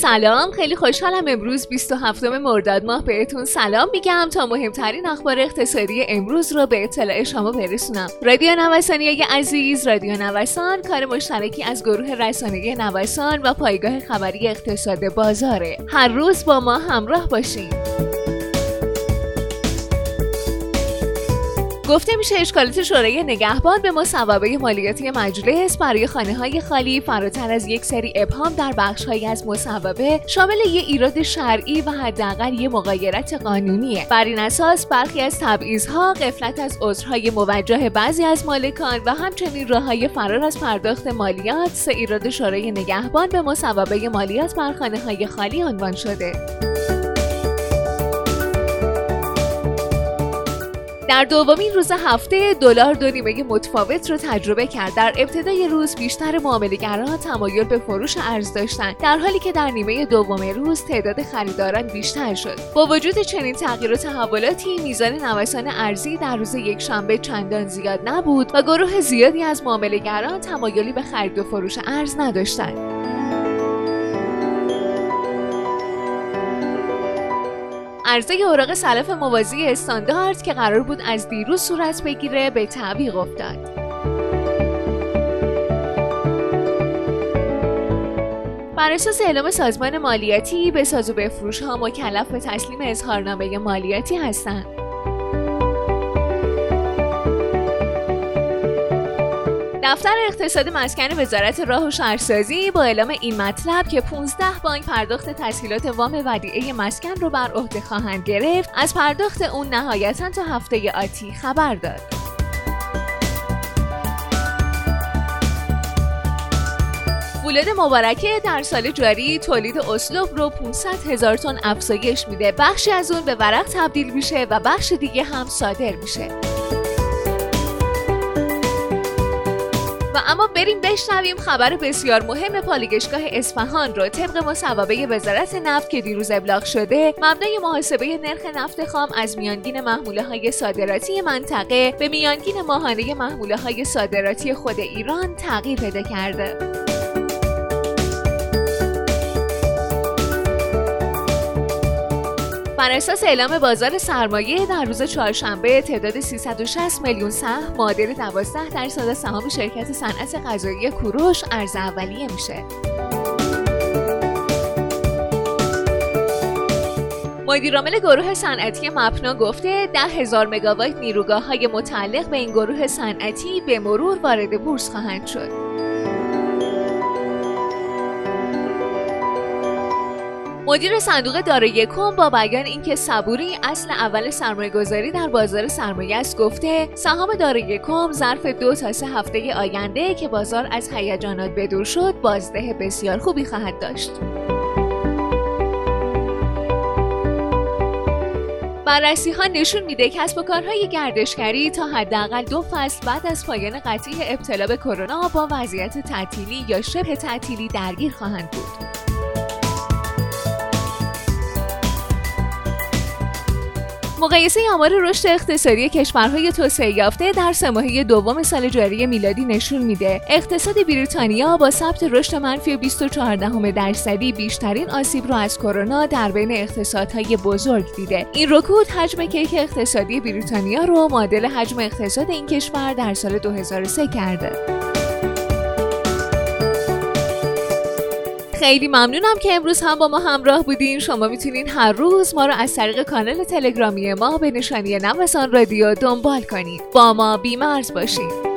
سلام خیلی خوشحالم امروز 27 مرداد ماه بهتون سلام میگم تا مهمترین اخبار اقتصادی امروز رو به اطلاع شما برسونم. رادیو نوسانی عزیز رادیو نوسان کار مشترکی از گروه رسانه نوسان و پایگاه خبری اقتصاد بازاره. هر روز با ما همراه باشید گفته میشه اشکالات شورای نگهبان به مصوبه مالیاتی مجلس برای خانه های خالی فراتر از یک سری ابهام در بخش های از مصوبه شامل یه ایراد شرعی و حداقل یه مقایرت قانونیه. بر این اساس برخی از تبعیضها قفلت از عذرهای موجه بعضی از مالکان و همچنین راههای فرار از پرداخت مالیات سه ایراد شورای نگهبان به مصوبه مالیات بر خانه های خالی عنوان شده. در دومین روز هفته دلار دو نیمه متفاوت رو تجربه کرد. در ابتدای روز بیشتر معاملهگران تمایل به فروش ارز داشتند در حالی که در نیمه دوم روز تعداد خریداران بیشتر شد. با وجود چنین تغییر و تحولاتی میزان نوسان ارزی در روز یک شنبه چندان زیاد نبود و گروه زیادی از معاملهگران تمایلی به خرید و فروش ارز نداشتند. عرضه اوراق سلف موازی استاندارد که قرار بود از دیروز صورت بگیره به تعویق افتاد. بر اساس اعلام سازمان مالیاتی به سازو بفروش ها مکلف به تسلیم اظهارنامه مالیاتی هستند. دفتر اقتصاد مسکن وزارت راه و شهرسازی با اعلام این مطلب که 15 بانک پرداخت تسهیلات وام ودیعه مسکن رو بر عهده خواهند گرفت از پرداخت اون نهایتا تا هفته آتی خبر داد. ولاد مبارکه در سال جاری تولید اسلوب رو 500 هزار تن افزایش میده. بخشی از اون به ورق تبدیل میشه و بخش دیگه هم صادر میشه. اما بریم بشنویم خبر بسیار مهم پالیگشگاه اصفهان رو. طبق مصوبه وزارت نفت که دیروز ابلاغ شده مبنای محاسبه نرخ نفت خام از میانگین محموله های صادراتی منطقه به میانگین ماهانه محموله های صادراتی خود ایران تغییر پیدا کرده. بر اساس اعلام بازار سرمایه در روز چهارشنبه تعداد 360 میلیون سهم معادل 12 درصد سهام شرکت صنعت غذایی کوروش ارز اولیه میشه. مدیرعامل گروه صنعتی مپنا گفته ده هزار مگاوات نیروگاه های متعلق به این گروه صنعتی به مرور وارد بورس خواهند شد. مدیر صندوق دارایی یکم با بیان اینکه صبوری اصل اول سرمایه گذاری در بازار سرمایه است گفته سهام دارایی یکم ظرف دو تا سه هفته آینده که بازار از هیجانات بدور شد بازده بسیار خوبی خواهد داشت. بررسی ها نشون میده کسب و کارهای گردشگری تا حداقل دو فصل بعد از پایان قطعی ابتلا به کرونا با وضعیت تعطیلی یا شبه تعطیلی درگیر خواهند بود. مقایسه آمار رشد اقتصادی کشورهای توسعه یافته در سه دوم سال جاری میلادی نشون میده. اقتصاد بریتانیا با ثبت رشد منفی 24 درصدی بیشترین آسیب را از کرونا در بین اقتصادهای بزرگ دیده. این رکود حجم کیک اقتصادی بریتانیا رو معادل حجم اقتصاد این کشور در سال 2003 کرده. خیلی ممنونم که امروز هم با ما همراه بودین. شما می‌تونین هر روز ما رو از طریق کانال تلگرامی ما به نشانی نوسان رادیو دنبال کنید با ما بیمرز باشید